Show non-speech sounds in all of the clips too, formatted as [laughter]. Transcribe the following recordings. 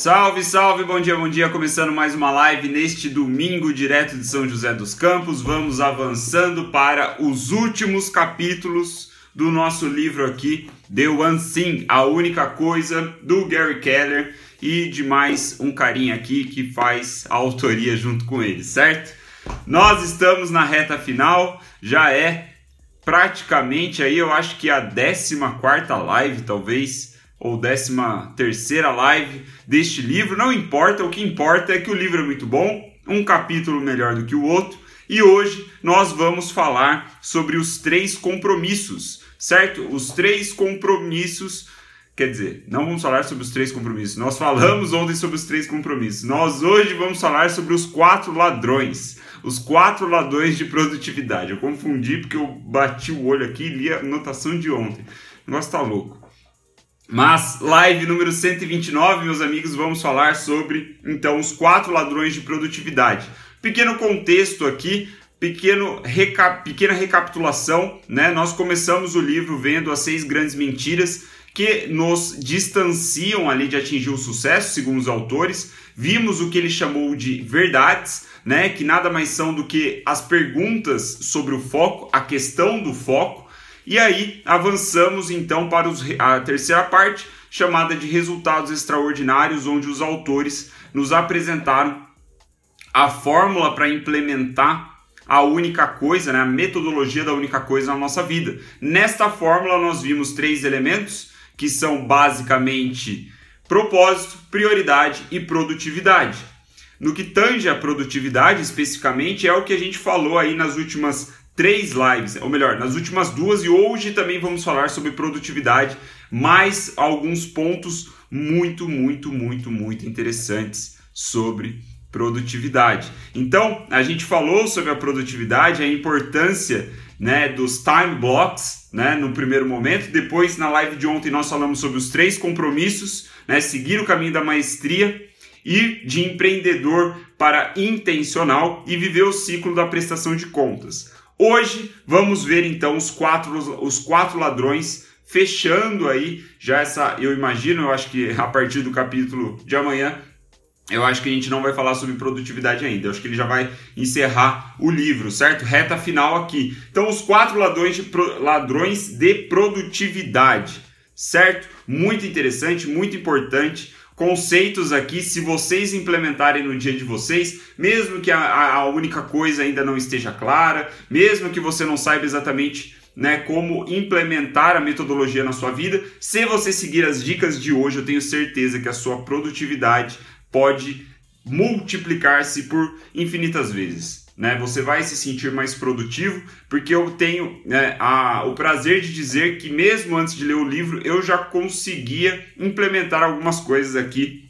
Salve, salve, bom dia, bom dia. Começando mais uma live neste domingo, direto de São José dos Campos. Vamos avançando para os últimos capítulos do nosso livro aqui, The One Thing, a única coisa, do Gary Keller e de mais um carinha aqui que faz a autoria junto com ele, certo? Nós estamos na reta final, já é praticamente aí, eu acho que a 14 quarta live, talvez ou décima terceira live deste livro, não importa, o que importa é que o livro é muito bom, um capítulo melhor do que o outro, e hoje nós vamos falar sobre os três compromissos, certo? Os três compromissos, quer dizer, não vamos falar sobre os três compromissos, nós falamos ontem sobre os três compromissos, nós hoje vamos falar sobre os quatro ladrões. Os quatro ladrões de produtividade. Eu confundi porque eu bati o olho aqui e li a anotação de ontem. O negócio tá louco. Mas, live número 129, meus amigos, vamos falar sobre então os quatro ladrões de produtividade. Pequeno contexto aqui, pequeno reca pequena recapitulação, né? Nós começamos o livro vendo as seis grandes mentiras que nos distanciam ali de atingir o sucesso, segundo os autores. Vimos o que ele chamou de verdades, né? Que nada mais são do que as perguntas sobre o foco, a questão do foco e aí avançamos então para os, a terceira parte, chamada de resultados extraordinários, onde os autores nos apresentaram a fórmula para implementar a única coisa, né, a metodologia da única coisa na nossa vida. Nesta fórmula nós vimos três elementos que são basicamente propósito, prioridade e produtividade. No que tange a produtividade especificamente é o que a gente falou aí nas últimas três lives, ou melhor, nas últimas duas, e hoje também vamos falar sobre produtividade, mais alguns pontos muito, muito, muito, muito interessantes sobre produtividade. Então, a gente falou sobre a produtividade, a importância né, dos time blocks né, no primeiro momento. Depois, na live de ontem, nós falamos sobre os três compromissos, né, seguir o caminho da maestria e de empreendedor para intencional e viver o ciclo da prestação de contas. Hoje vamos ver então os quatro, os quatro ladrões fechando aí já essa, eu imagino, eu acho que [laughs] a partir do capítulo de amanhã, eu acho que a gente não vai falar sobre produtividade ainda. Eu acho que ele já vai encerrar o livro, certo? Reta final aqui. Então, os quatro ladrões de, ladrões de produtividade, certo? Muito interessante, muito importante conceitos aqui, se vocês implementarem no dia de vocês, mesmo que a, a única coisa ainda não esteja clara, mesmo que você não saiba exatamente né, como implementar a metodologia na sua vida, se você seguir as dicas de hoje, eu tenho certeza que a sua produtividade pode multiplicar-se por infinitas vezes né? Você vai se sentir mais produtivo, porque eu tenho né, a, o prazer de dizer que mesmo antes de ler o livro eu já conseguia implementar algumas coisas aqui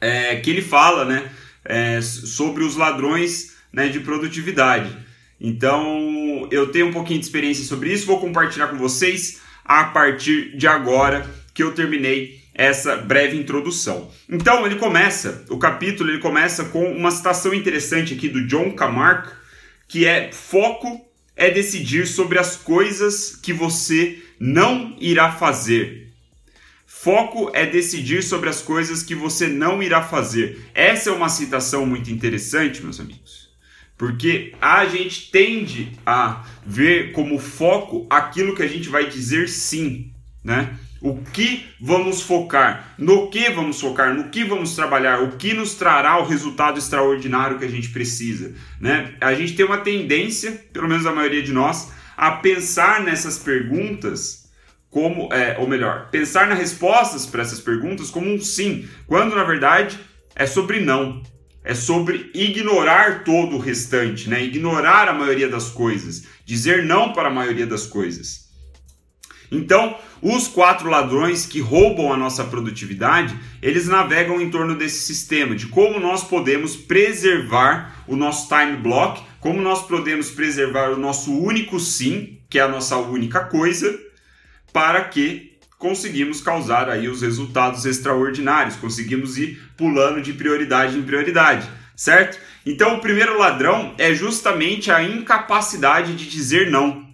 é, que ele fala, né? É, sobre os ladrões né, de produtividade. Então eu tenho um pouquinho de experiência sobre isso, vou compartilhar com vocês a partir de agora que eu terminei essa breve introdução. Então ele começa, o capítulo ele começa com uma citação interessante aqui do John Camargo, que é foco é decidir sobre as coisas que você não irá fazer. Foco é decidir sobre as coisas que você não irá fazer. Essa é uma citação muito interessante, meus amigos. Porque a gente tende a ver como foco aquilo que a gente vai dizer sim, né? O que vamos focar? No que vamos focar? No que vamos trabalhar? O que nos trará o resultado extraordinário que a gente precisa? Né? A gente tem uma tendência, pelo menos a maioria de nós, a pensar nessas perguntas como, é, ou melhor, pensar nas respostas para essas perguntas como um sim, quando na verdade é sobre não. É sobre ignorar todo o restante, né? ignorar a maioria das coisas, dizer não para a maioria das coisas. Então, os quatro ladrões que roubam a nossa produtividade, eles navegam em torno desse sistema, de como nós podemos preservar o nosso time block, como nós podemos preservar o nosso único sim, que é a nossa única coisa, para que conseguimos causar aí os resultados extraordinários, conseguimos ir pulando de prioridade em prioridade, certo? Então, o primeiro ladrão é justamente a incapacidade de dizer não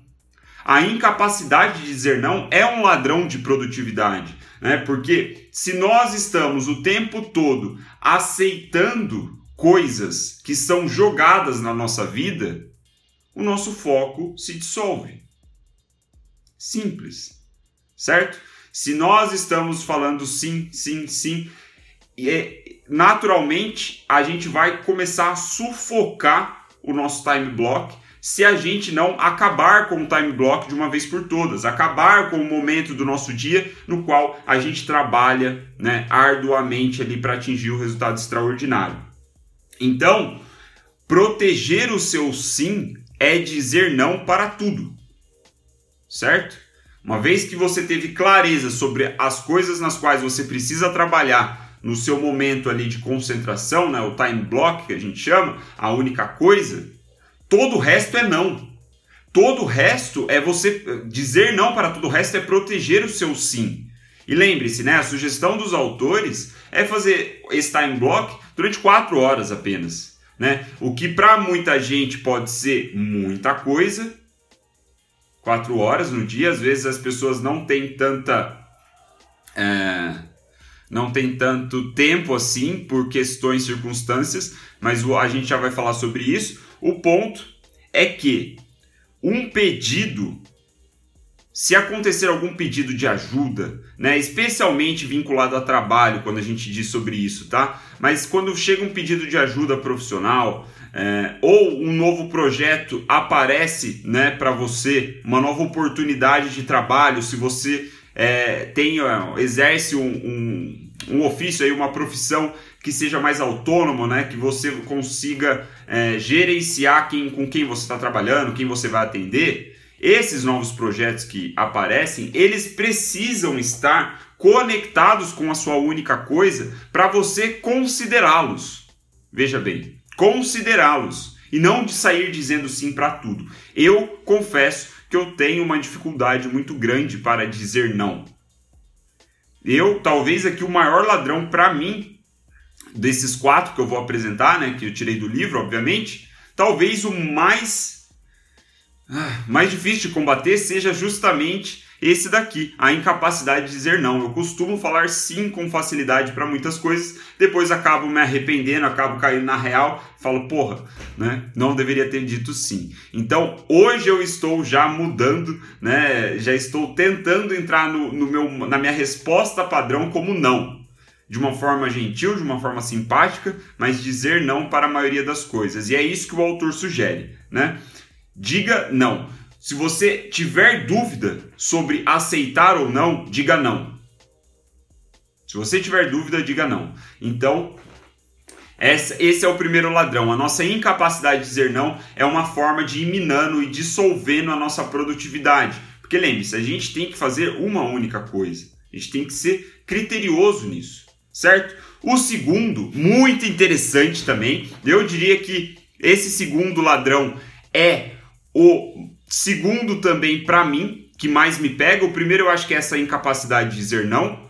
A incapacidade de dizer não é um ladrão de produtividade, né? Porque se nós estamos o tempo todo aceitando coisas que são jogadas na nossa vida, o nosso foco se dissolve. Simples, certo? Se nós estamos falando sim, sim, sim, e é, naturalmente a gente vai começar a sufocar o nosso time block se a gente não acabar com o time block de uma vez por todas, acabar com o momento do nosso dia no qual a gente trabalha né, arduamente ali para atingir o resultado extraordinário. Então, proteger o seu sim é dizer não para tudo, certo? Uma vez que você teve clareza sobre as coisas nas quais você precisa trabalhar no seu momento ali de concentração, né, o time block que a gente chama, a única coisa, todo o resto é não. Todo o resto é você dizer não para todo o resto é proteger o seu sim. E lembre-se, né, a sugestão dos autores é fazer esse time block durante quatro horas apenas. Né? O que para muita gente pode ser muita coisa, quatro horas no dia, às vezes as pessoas não têm tanta. É, não tem tanto tempo assim por questões, circunstâncias, mas a gente já vai falar sobre isso. O ponto é que um pedido se acontecer algum pedido de ajuda, né, especialmente vinculado a trabalho, quando a gente diz sobre isso, tá? Mas quando chega um pedido de ajuda profissional é, ou um novo projeto aparece, né, para você, uma nova oportunidade de trabalho, se você é, tem, exerce um, um, um, ofício aí, uma profissão que seja mais autônomo, né, que você consiga é, gerenciar quem, com quem você está trabalhando, quem você vai atender esses novos projetos que aparecem, eles precisam estar conectados com a sua única coisa para você considerá-los. Veja bem, considerá-los e não de sair dizendo sim para tudo. Eu confesso que eu tenho uma dificuldade muito grande para dizer não. Eu, talvez aqui o maior ladrão para mim desses quatro que eu vou apresentar, né, que eu tirei do livro, obviamente, talvez o mais ah, mais difícil de combater seja justamente esse daqui, a incapacidade de dizer não. Eu costumo falar sim com facilidade para muitas coisas, depois acabo me arrependendo, acabo caindo na real, falo, porra, né? Não deveria ter dito sim. Então, hoje eu estou já mudando, né? Já estou tentando entrar no, no meu, na minha resposta padrão como não. De uma forma gentil, de uma forma simpática, mas dizer não para a maioria das coisas. E é isso que o autor sugere, né? diga não. Se você tiver dúvida sobre aceitar ou não, diga não. Se você tiver dúvida, diga não. Então, esse é o primeiro ladrão. A nossa incapacidade de dizer não é uma forma de ir minando e dissolvendo a nossa produtividade. Porque lembre-se, a gente tem que fazer uma única coisa. A gente tem que ser criterioso nisso, certo? O segundo, muito interessante também, eu diria que esse segundo ladrão é o segundo também, para mim, que mais me pega, o primeiro eu acho que é essa incapacidade de dizer não.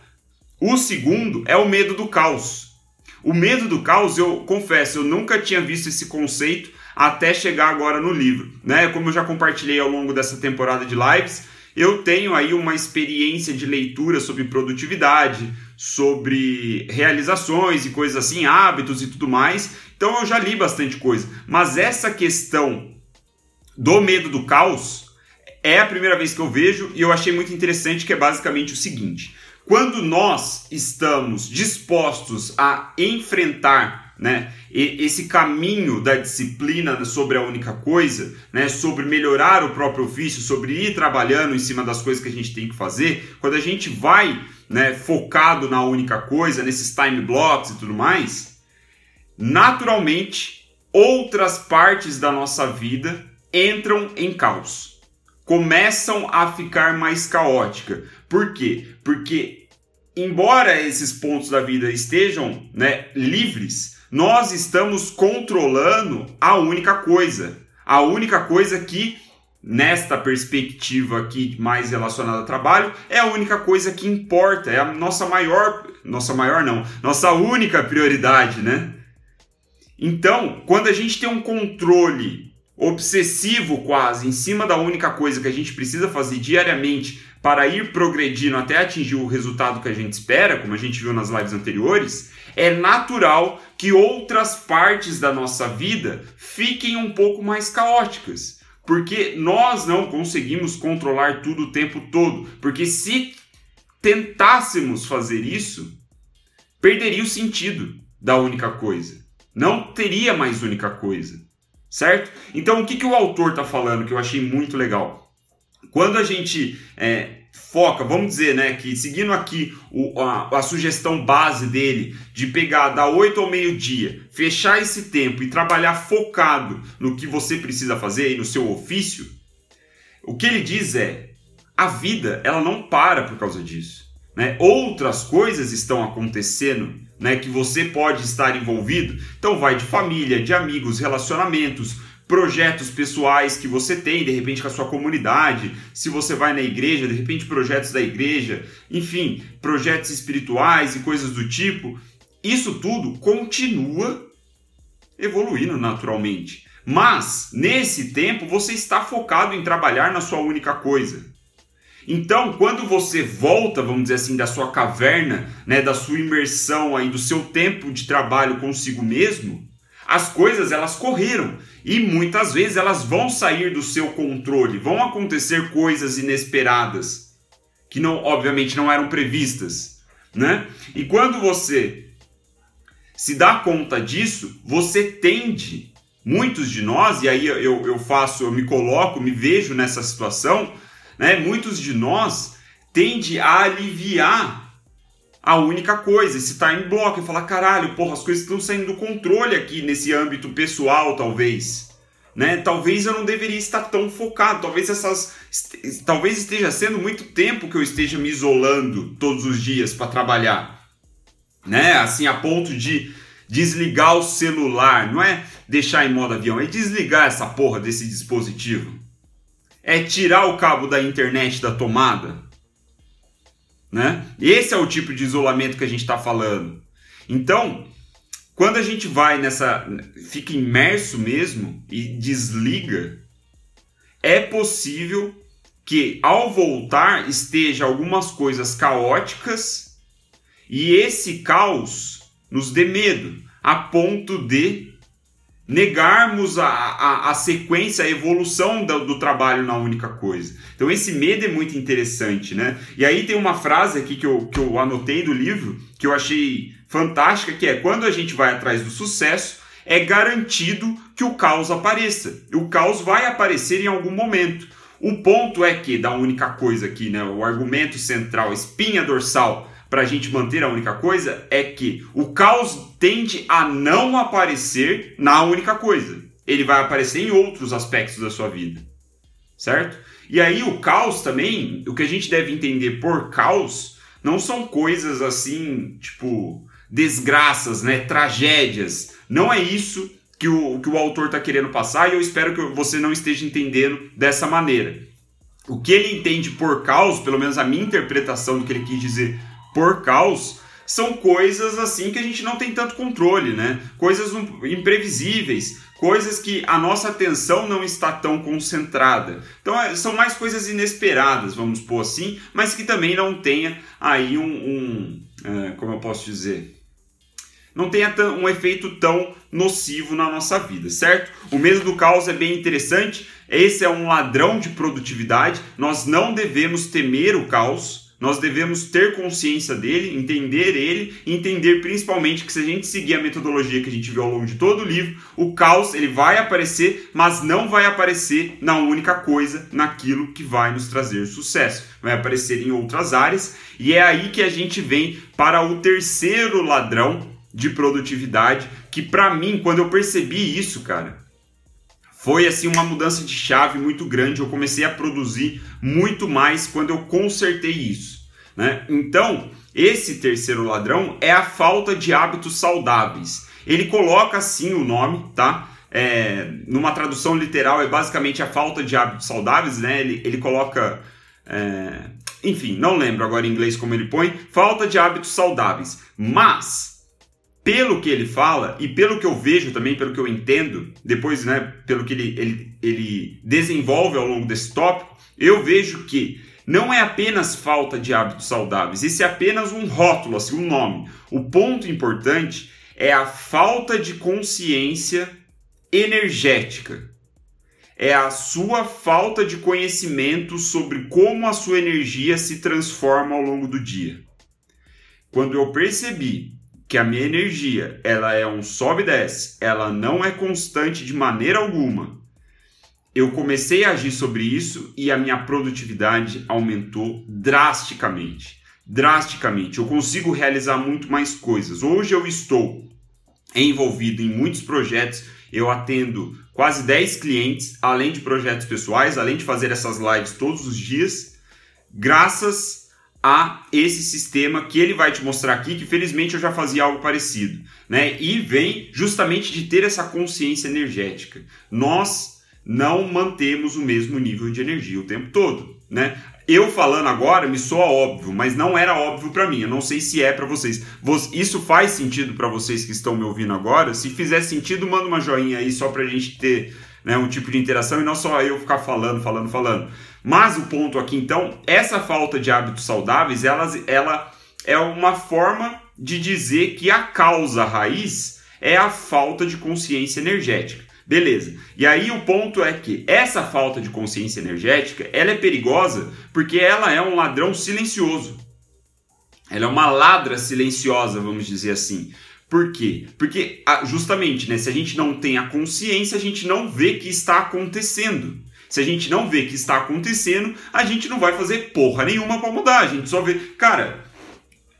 O segundo é o medo do caos. O medo do caos, eu confesso, eu nunca tinha visto esse conceito até chegar agora no livro, né? Como eu já compartilhei ao longo dessa temporada de lives, eu tenho aí uma experiência de leitura sobre produtividade, sobre realizações e coisas assim, hábitos e tudo mais. Então eu já li bastante coisa, mas essa questão do medo do caos é a primeira vez que eu vejo e eu achei muito interessante que é basicamente o seguinte: quando nós estamos dispostos a enfrentar né, esse caminho da disciplina sobre a única coisa, né, sobre melhorar o próprio ofício, sobre ir trabalhando em cima das coisas que a gente tem que fazer, quando a gente vai né, focado na única coisa, nesses time blocks e tudo mais, naturalmente outras partes da nossa vida entram em caos, começam a ficar mais caótica. Por quê? Porque embora esses pontos da vida estejam né, livres, nós estamos controlando a única coisa, a única coisa que nesta perspectiva aqui mais relacionada ao trabalho, é a única coisa que importa, é a nossa maior, nossa maior não, nossa única prioridade, né? Então, quando a gente tem um controle obsessivo quase em cima da única coisa que a gente precisa fazer diariamente para ir progredindo até atingir o resultado que a gente espera, como a gente viu nas lives anteriores, é natural que outras partes da nossa vida fiquem um pouco mais caóticas. Porque nós não conseguimos controlar tudo o tempo todo. Porque se tentássemos fazer isso, perderia o sentido da única coisa. Não teria mais única coisa. Certo? Então, o que, que o autor está falando que eu achei muito legal? Quando a gente é, foca, vamos dizer, né, que seguindo aqui o, a, a, sugestão base dele de pegar da 8 ao meio-dia, fechar esse tempo e trabalhar focado no que você precisa fazer e no seu ofício, o que ele diz é: a vida ela não para por causa disso. Né? Outras coisas estão acontecendo né, que você pode estar envolvido. Então vai de família, de amigos, relacionamentos, projetos pessoais que você tem, de repente com a sua comunidade, se você vai na igreja, de repente projetos da igreja, enfim, projetos espirituais e coisas do tipo. Isso tudo continua evoluindo naturalmente. Mas nesse tempo você está focado em trabalhar na sua única coisa. Então, quando você volta, vamos dizer assim, da sua caverna, né, da sua imersão aí, do seu tempo de trabalho consigo mesmo, as coisas elas correram e muitas vezes elas vão sair do seu controle, vão acontecer coisas inesperadas que não, obviamente, não eram previstas, né? E quando você se dá conta disso, você tende, muitos de nós, e aí eu, eu faço, eu me coloco, me vejo nessa situação, né? Muitos de nós tende a aliviar a única coisa, esse time block, e falar, caralho, porra, as coisas estão saindo do controle aqui nesse âmbito pessoal, talvez. Né? Talvez eu não deveria estar tão focado, talvez essas talvez esteja sendo muito tempo que eu esteja me isolando todos os dias para trabalhar. Né? Assim a ponto de desligar o celular, não é deixar em modo avião, é desligar essa porra desse dispositivo. É tirar o cabo da internet da tomada né? Esse é o tipo de isolamento que a gente está falando. Então, quando a gente vai nessa. fica imerso mesmo e desliga, é possível que ao voltar esteja algumas coisas caóticas e esse caos nos dê medo, a ponto de negarmos a, a, a sequência, a evolução do, do, trabalho na única coisa. Então esse medo é muito interessante, né? E aí tem uma frase aqui que eu, que eu anotei do livro, que eu achei fantástica, que é quando a gente vai atrás do sucesso, é garantido que o caos apareça. O caos vai aparecer em algum momento. O ponto é que, da única coisa aqui, né, o argumento central, espinha dorsal para a gente manter a única coisa é que o caos tende a não aparecer na única coisa. Ele vai aparecer em outros aspectos da sua vida. Certo? E aí o caos também, o que a gente deve entender por caos, não são coisas assim, tipo, desgraças, né, tragédias. Não é isso que o, que o autor está querendo passar e eu espero que você não esteja entendendo dessa maneira. O que ele entende por caos, pelo menos a minha interpretação do que ele quis dizer por caos são coisas assim que a gente não tem tanto controle, né? Coisas imprevisíveis, coisas que a nossa atenção não está tão concentrada. Então é, são mais coisas inesperadas, vamos pôr assim, mas que também não tenha aí um, um é, como eu posso dizer, não tenha um efeito tão nocivo na nossa vida, certo? O medo do caos é bem interessante. Esse é um ladrão de produtividade. Nós não devemos temer o caos nós devemos ter consciência dele, entender ele, entender principalmente que se a gente seguir a metodologia que a gente viu ao longo de todo o livro, o caos ele vai aparecer, mas não vai aparecer na única coisa, naquilo que vai nos trazer sucesso. Vai aparecer em outras áreas e é aí que a gente vem para o terceiro ladrão de produtividade, que para mim, quando eu percebi isso, cara, foi assim uma mudança de chave muito grande. Eu comecei a produzir muito mais quando eu consertei isso. Né? Então, esse terceiro ladrão é a falta de hábitos saudáveis. Ele coloca assim o nome, tá? É, numa tradução literal é basicamente a falta de hábitos saudáveis, né? Ele, ele coloca. É, enfim, não lembro agora em inglês como ele põe, falta de hábitos saudáveis. Mas pelo que ele fala e pelo que eu vejo também, pelo que eu entendo, depois, né, pelo que ele, ele, ele desenvolve ao longo desse tópico, eu vejo que não é apenas falta de hábitos saudáveis, esse é apenas um rótulo, assim, um nome. O ponto importante é a falta de consciência energética. É a sua falta de conhecimento sobre como a sua energia se transforma ao longo do dia. Quando eu percebi que a minha energia ela é um sobe e desce, ela não é constante de maneira alguma. Eu comecei a agir sobre isso e a minha produtividade aumentou drasticamente. Drasticamente. Eu consigo realizar muito mais coisas. Hoje eu estou envolvido em muitos projetos, eu atendo quase 10 clientes, além de projetos pessoais, além de fazer essas lives todos os dias, graças a esse sistema que ele vai te mostrar aqui, que felizmente eu já fazia algo parecido, né? E vem justamente de ter essa consciência energética. Nós não mantemos o mesmo nível de energia o tempo todo, né? Eu falando agora me soa óbvio, mas não era óbvio para mim. Eu não sei se é para vocês. Isso faz sentido para vocês que estão me ouvindo agora? Se fizer sentido, manda uma joinha aí só pra gente ter né, um tipo de interação e não só eu ficar falando, falando, falando. Mas o ponto aqui, então, essa falta de hábitos saudáveis, ela, ela é uma forma de dizer que a causa raiz é a falta de consciência energética. Beleza. E aí o ponto é que essa falta de consciência energética, ela é perigosa porque ela é um ladrão silencioso. Ela é uma ladra silenciosa, vamos dizer assim. Por quê? Porque justamente, né, se a gente não tem a consciência, a gente não vê que está acontecendo. Se a gente não vê que está acontecendo, a gente não vai fazer porra nenhuma para mudar. A gente só vê, cara,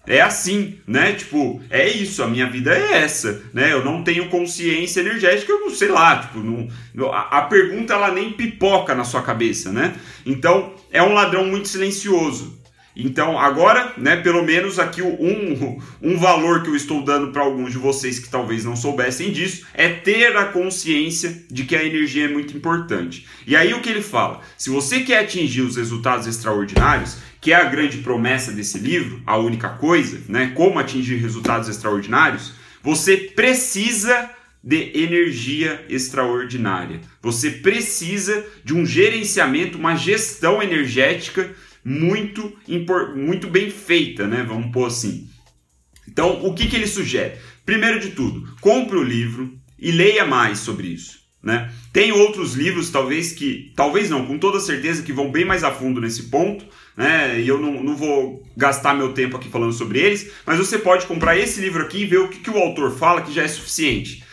é assim, né? Tipo, é isso, a minha vida é essa, né? Eu não tenho consciência energética, eu não sei lá, tipo, não, a, a pergunta ela nem pipoca na sua cabeça, né? Então, é um ladrão muito silencioso. Então, agora, né, pelo menos aqui um, um valor que eu estou dando para alguns de vocês que talvez não soubessem disso é ter a consciência de que a energia é muito importante. E aí o que ele fala? Se você quer atingir os resultados extraordinários, que é a grande promessa desse livro, a única coisa, né, como atingir resultados extraordinários, você precisa de energia extraordinária. Você precisa de um gerenciamento, uma gestão energética muito, muito bem feita, né? Vamos pôr assim. Então, o que, que ele sugere? Primeiro de tudo, compre o livro e leia mais sobre isso. Né? Tem outros livros, talvez que, talvez não, com toda certeza, que vão bem mais a fundo nesse ponto, né? E eu não, não vou gastar meu tempo aqui falando sobre eles, mas você pode comprar esse livro aqui e ver o que, que o autor fala que já é suficiente.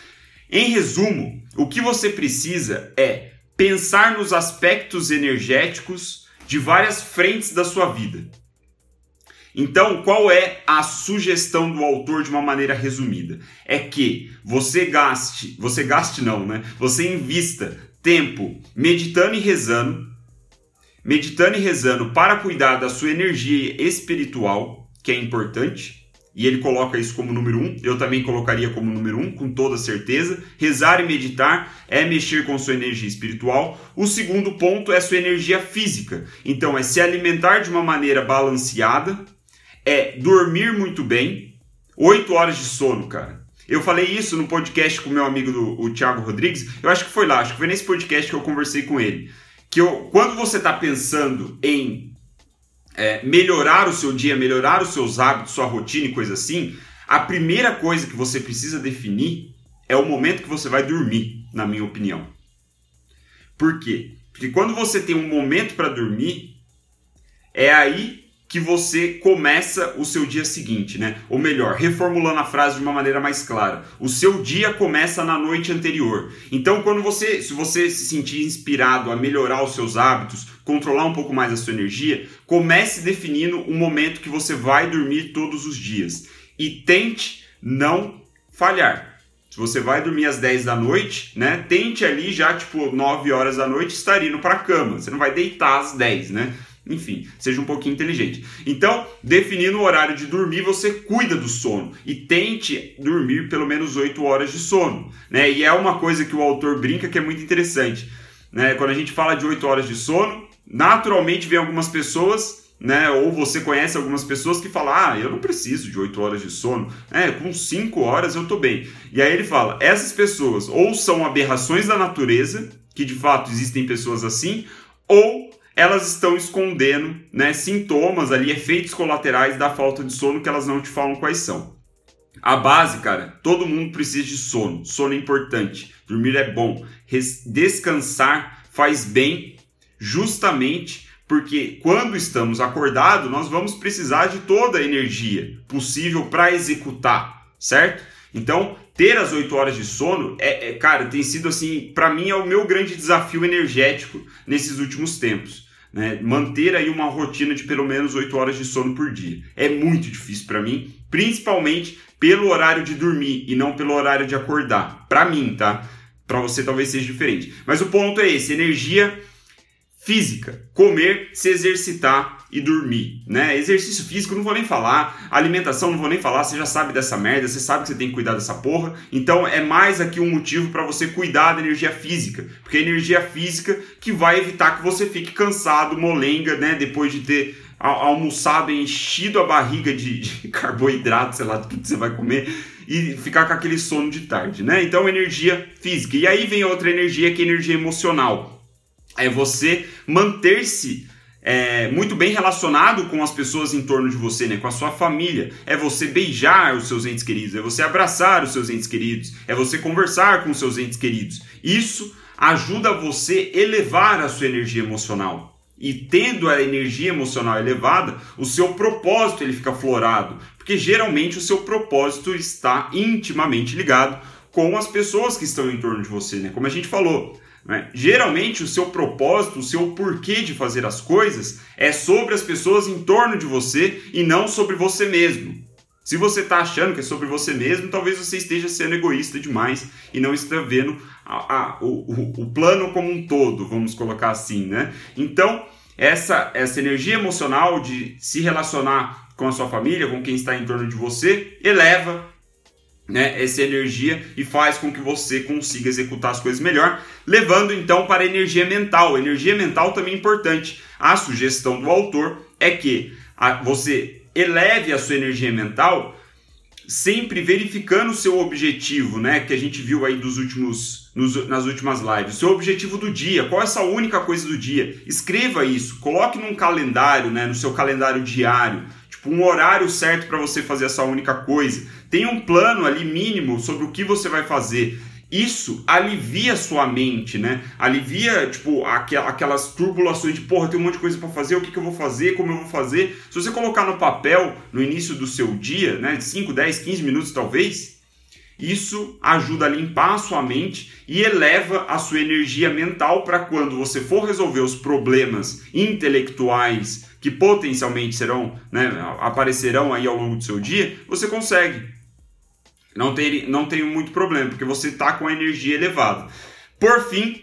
Em resumo, o que você precisa é pensar nos aspectos energéticos de várias frentes da sua vida. Então, qual é a sugestão do autor de uma maneira resumida? É que você gaste, você gaste não, né? Você invista tempo meditando e rezando, meditando e rezando para cuidar da sua energia espiritual, que é importante, e ele coloca isso como número um, eu também colocaria como número um, com toda certeza. Rezar e meditar é mexer com sua energia espiritual. O segundo ponto é sua energia física. Então, é se alimentar de uma maneira balanceada, é dormir muito bem, oito horas de sono, cara. Eu falei isso no podcast com meu amigo do, o Thiago Rodrigues. Eu acho que foi lá, acho que foi nesse podcast que eu conversei com ele. Que eu, quando você está pensando em é, melhorar o seu dia, melhorar os seus hábitos, sua rotina e coisa assim, a primeira coisa que você precisa definir é o momento que você vai dormir, na minha opinião. Por quê? Porque quando você tem um momento para dormir, é aí que você começa o seu dia seguinte, né? Ou melhor, reformulando a frase de uma maneira mais clara, o seu dia começa na noite anterior. Então, quando você, se você se sentir inspirado a melhorar os seus hábitos, controlar um pouco mais a sua energia, comece definindo o momento que você vai dormir todos os dias e tente não falhar. Se você vai dormir às 10 da noite, né? Tente ali já tipo 9 horas da noite estar indo para a cama. Você não vai deitar às 10, né? Enfim, seja um pouquinho inteligente. Então, definindo o horário de dormir, você cuida do sono e tente dormir pelo menos 8 horas de sono. Né? E é uma coisa que o autor brinca que é muito interessante. Né? Quando a gente fala de 8 horas de sono, naturalmente vem algumas pessoas né? Ou você conhece algumas pessoas que falam: Ah, eu não preciso de 8 horas de sono, é, com 5 horas eu tô bem. E aí ele fala: essas pessoas ou são aberrações da natureza, que de fato existem pessoas assim, ou elas estão escondendo né, sintomas ali, efeitos colaterais da falta de sono que elas não te falam quais são. A base, cara, todo mundo precisa de sono. Sono é importante. Dormir é bom. Descansar faz bem, justamente porque quando estamos acordados, nós vamos precisar de toda a energia possível para executar, certo? Então, ter as 8 horas de sono é, é cara, tem sido assim, para mim é o meu grande desafio energético nesses últimos tempos. Né? Manter aí uma rotina de pelo menos 8 horas de sono por dia. É muito difícil para mim, principalmente pelo horário de dormir e não pelo horário de acordar. Para mim, tá? Para você talvez seja diferente. Mas o ponto é esse: energia física, comer, se exercitar e dormir, né? Exercício físico não vou nem falar, alimentação não vou nem falar, você já sabe dessa merda, você sabe que você tem que cuidar dessa porra. Então é mais aqui um motivo para você cuidar da energia física, porque é a energia física que vai evitar que você fique cansado, molenga, né, depois de ter almoçado enchido a barriga de, de [laughs] carboidrato, sei lá, do que você vai comer e ficar com aquele sono de tarde, né? Então energia física. E aí vem outra energia que é energia emocional é você manter-se é, muito bem relacionado com as pessoas em torno de você, né? com a sua família. É você beijar os seus entes queridos, é você abraçar os seus entes queridos, é você conversar com os seus entes queridos. Isso ajuda você elevar a sua energia emocional. E tendo a energia emocional elevada, o seu propósito ele fica florado, porque geralmente o seu propósito está intimamente ligado com as pessoas que estão em torno de você, né? Como a gente falou, né? Geralmente, o seu propósito, o seu porquê de fazer as coisas é sobre as pessoas em torno de você e não sobre você mesmo. Se você está achando que é sobre você mesmo, talvez você esteja sendo egoísta demais e não está vendo a, a, o, o, plano como um todo, vamos colocar assim, né? Então, essa, essa energia emocional de se relacionar com a sua família, com quem está em torno de você, eleva né, essa energia e faz com que você consiga executar as coisas melhor, levando então para a energia mental. Energia mental também é importante. A sugestão do autor é que você eleve a sua energia mental sempre verificando o seu objetivo, né, que a gente viu aí dos últimos nos, nas últimas lives. Seu objetivo do dia, qual é essa única coisa do dia? Escreva isso, coloque num calendário, né, no seu calendário diário, tipo um horário certo para você fazer essa única coisa tem um plano ali mínimo sobre o que você vai fazer. Isso alivia sua mente, né? Alivia, tipo, aquelas turbulações de, porra, tem um monte de coisa para fazer, o que, que eu vou fazer, como eu vou fazer. Se você colocar no papel, no início do seu dia, né, 5, 10, 15 minutos talvez, isso ajuda a limpar a sua mente e eleva a sua energia mental para quando você for resolver os problemas intelectuais que potencialmente serão, né, aparecerão aí ao longo do seu dia, você consegue não tem, não tem muito problema, porque você está com a energia elevada. Por fim,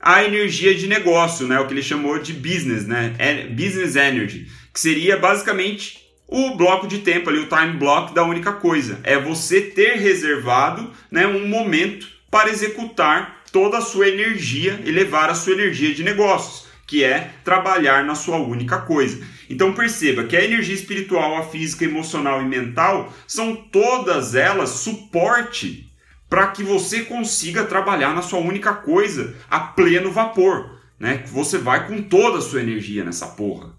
a energia de negócio, né? O que ele chamou de business, né? Business energy, que seria basicamente o bloco de tempo ali, o time block da única coisa. É você ter reservado né, um momento para executar toda a sua energia, elevar a sua energia de negócios que é trabalhar na sua única coisa. Então perceba que a energia espiritual, a física, emocional e mental são todas elas suporte para que você consiga trabalhar na sua única coisa a pleno vapor, né? Você vai com toda a sua energia nessa porra.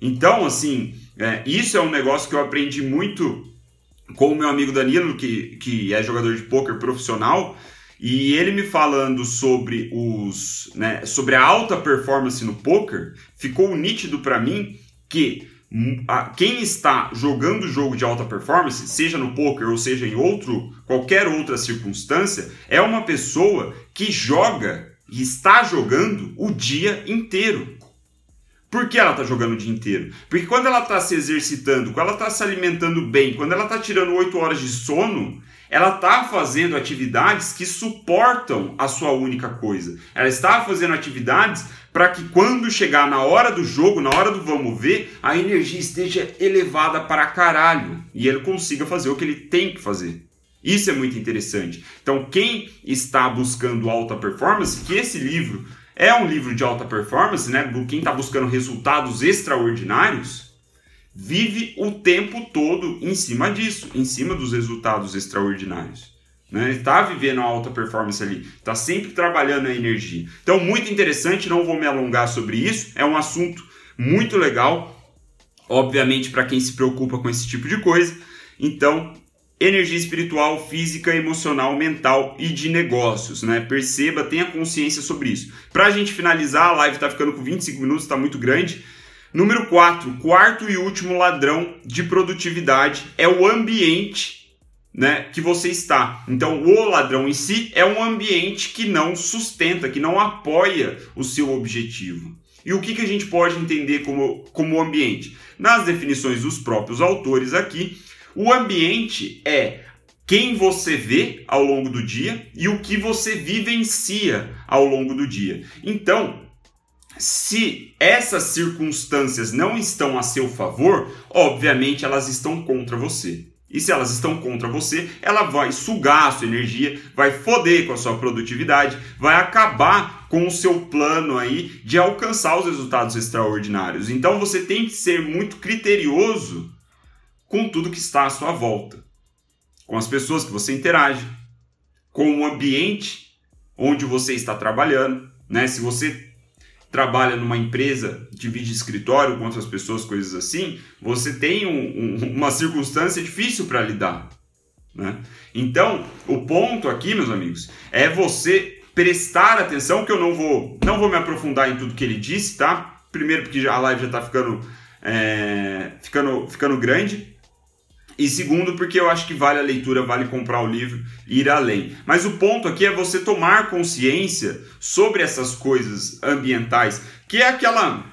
Então, assim, é, isso é um negócio que eu aprendi muito com o meu amigo Danilo, que, que é jogador de pôquer profissional, e ele me falando sobre os, né, sobre a alta performance no poker, ficou nítido para mim que quem está jogando jogo de alta performance, seja no poker ou seja em outro qualquer outra circunstância, é uma pessoa que joga e está jogando o dia inteiro. Por que ela está jogando o dia inteiro? Porque quando ela está se exercitando, quando ela está se alimentando bem, quando ela está tirando 8 horas de sono, ela está fazendo atividades que suportam a sua única coisa. Ela está fazendo atividades para que quando chegar na hora do jogo, na hora do vamos ver, a energia esteja elevada para caralho e ele consiga fazer o que ele tem que fazer. Isso é muito interessante. Então, quem está buscando alta performance, que esse livro é um livro de alta performance, né? Quem está buscando resultados extraordinários vive o tempo todo em cima disso, em cima dos resultados extraordinários. Né? Está vivendo a alta performance ali, está sempre trabalhando a energia. Então, muito interessante, não vou me alongar sobre isso, é um assunto muito legal, obviamente, para quem se preocupa com esse tipo de coisa. Então, energia espiritual, física, emocional, mental e de negócios, né? Perceba, tenha consciência sobre isso. Para a gente finalizar, a live está ficando com 25 minutos, está muito grande. Número 4, quarto e último ladrão de produtividade é o ambiente né, que você está. Então, o ladrão em si é um ambiente que não sustenta, que não apoia o seu objetivo. E o que, que a gente pode entender como, como ambiente? Nas definições dos próprios autores aqui, o ambiente é quem você vê ao longo do dia e o que você vivencia ao longo do dia. Então, se essas circunstâncias não estão a seu favor, obviamente elas estão contra você. E se elas estão contra você, ela vai sugar a sua energia, vai foder com a sua produtividade, vai acabar com o seu plano aí de alcançar os resultados extraordinários. Então você tem que ser muito criterioso com tudo que está à sua volta, com as pessoas que você interage, com o ambiente onde você está trabalhando, né? Se você trabalha numa empresa, divide escritório com outras pessoas, coisas assim, você tem um, um, uma circunstância difícil para lidar. Né? Então, o ponto aqui, meus amigos, é você prestar atenção, que eu não vou, não vou me aprofundar em tudo que ele disse, tá? Primeiro porque a live já está ficando, é, ficando, ficando grande, e segundo, porque eu acho que vale a leitura, vale comprar o livro e ir além. Mas o ponto aqui é você tomar consciência sobre essas coisas ambientais, que é aquela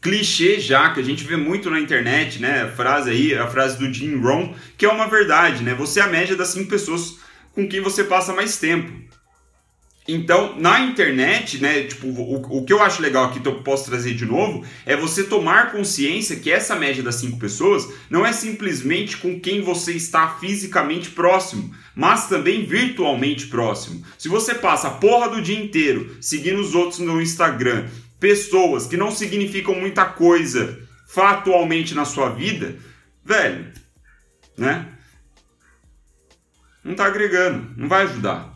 clichê já que a gente vê muito na internet, né? A frase aí, a frase do Jim Rohn, que é uma verdade, né? Você é a média das cinco pessoas com quem você passa mais tempo. Então, na internet, né, tipo, o, o que eu acho legal aqui que eu posso trazer de novo é você tomar consciência que essa média das cinco pessoas não é simplesmente com quem você está fisicamente próximo, mas também virtualmente próximo. Se você passa a porra do dia inteiro seguindo os outros no Instagram, pessoas que não significam muita coisa factualmente na sua vida, velho, né? Não tá agregando, não vai ajudar.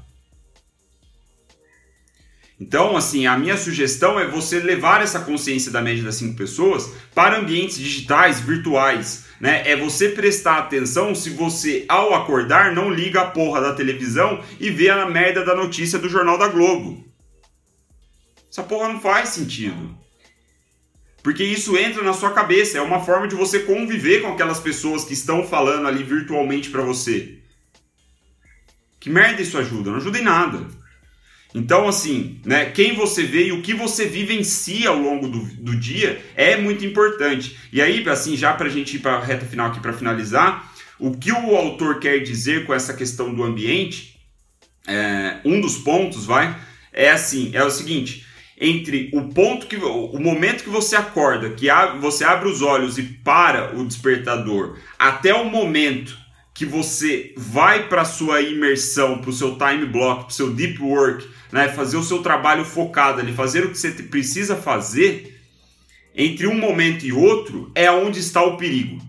Então, assim, a minha sugestão é você levar essa consciência da média das cinco pessoas para ambientes digitais, virtuais. Né? É você prestar atenção se você, ao acordar, não liga a porra da televisão e vê a merda da notícia do Jornal da Globo. Essa porra não faz sentido. Porque isso entra na sua cabeça, é uma forma de você conviver com aquelas pessoas que estão falando ali virtualmente para você. Que merda isso ajuda? Não ajuda em nada. Então, assim, né, quem você vê e o que você vivencia ao longo do, do dia é muito importante. E aí, assim, já para a gente ir para a reta final aqui para finalizar, o que o autor quer dizer com essa questão do ambiente, é, um dos pontos, vai, é assim, é o seguinte, entre o ponto que o momento que você acorda, que você abre os olhos e para o despertador, até o momento que você vai para sua imersão, para o seu time block, para o seu deep work, né, fazer o seu trabalho focado ali, fazer o que você precisa fazer, entre um momento e outro é onde está o perigo.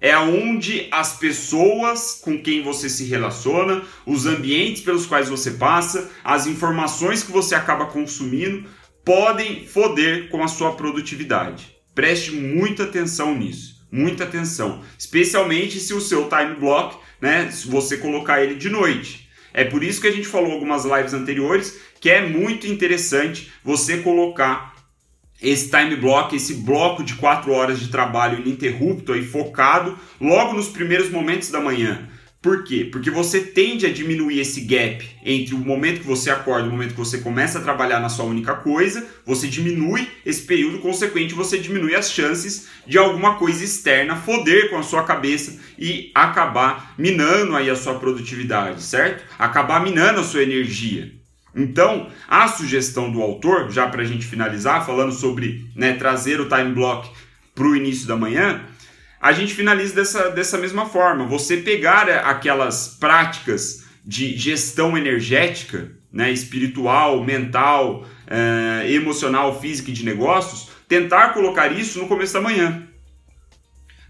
É onde as pessoas com quem você se relaciona, os ambientes pelos quais você passa, as informações que você acaba consumindo podem foder com a sua produtividade. Preste muita atenção nisso muita atenção, especialmente se o seu time block, né, se você colocar ele de noite. É por isso que a gente falou algumas lives anteriores que é muito interessante você colocar esse time block, esse bloco de 4 horas de trabalho ininterrupto e focado logo nos primeiros momentos da manhã. Por quê? Porque você tende a diminuir esse gap entre o momento que você acorda e o momento que você começa a trabalhar na sua única coisa, você diminui esse período, consequente, você diminui as chances de alguma coisa externa foder com a sua cabeça e acabar minando aí a sua produtividade, certo? Acabar minando a sua energia. Então, a sugestão do autor, já para a gente finalizar, falando sobre né, trazer o time block para o início da manhã, a gente finaliza dessa, dessa mesma forma. Você pegar aquelas práticas de gestão energética, né, espiritual, mental, é, emocional, física e de negócios, tentar colocar isso no começo da manhã.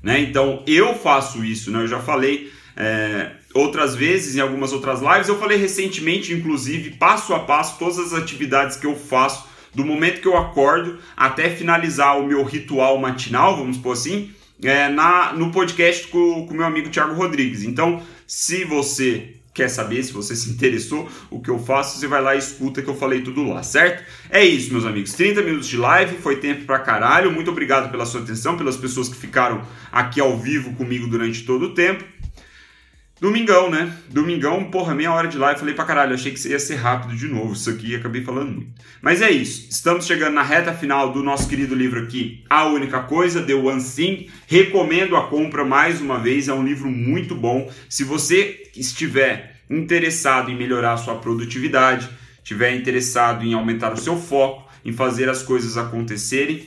Né? Então eu faço isso, né? eu já falei é, outras vezes em algumas outras lives, eu falei recentemente, inclusive, passo a passo, todas as atividades que eu faço, do momento que eu acordo até finalizar o meu ritual matinal, vamos por assim, é, na, no podcast com o meu amigo Thiago Rodrigues. Então, se você quer saber, se você se interessou, o que eu faço, você vai lá e escuta que eu falei tudo lá, certo? É isso, meus amigos. 30 minutos de live, foi tempo pra caralho. Muito obrigado pela sua atenção, pelas pessoas que ficaram aqui ao vivo comigo durante todo o tempo. Domingão, né? Domingão, porra, meia hora de live. Falei pra caralho, achei que ia ser rápido de novo. Isso aqui acabei falando muito. Mas é isso. Estamos chegando na reta final do nosso querido livro aqui, A Única Coisa, The One Thing. Recomendo a compra mais uma vez. É um livro muito bom. Se você estiver interessado em melhorar a sua produtividade, estiver interessado em aumentar o seu foco, em fazer as coisas acontecerem,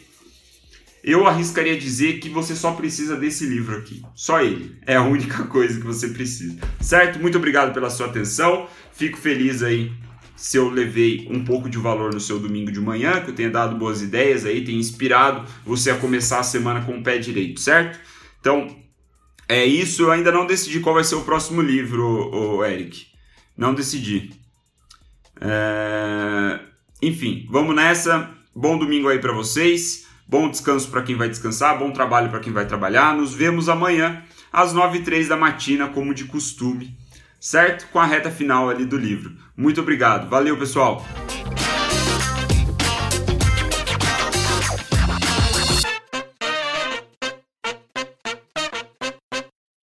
eu arriscaria dizer que você só precisa desse livro aqui. Só ele. É a única [laughs] coisa que você precisa. Certo? Muito obrigado pela sua atenção. Fico feliz aí se eu levei um pouco de valor no seu domingo de manhã, que eu tenha dado boas ideias aí, tenha inspirado você a começar a semana com o pé direito, certo? Então, é isso. Eu ainda não decidi qual vai ser o próximo livro, o Eric. Não decidi. É... Enfim, vamos nessa. Bom domingo aí para vocês. Bom descanso para quem vai descansar, bom trabalho para quem vai trabalhar. Nos vemos amanhã às 9 e 3 da matina, como de costume, certo? Com a reta final ali do livro. Muito obrigado. Valeu, pessoal!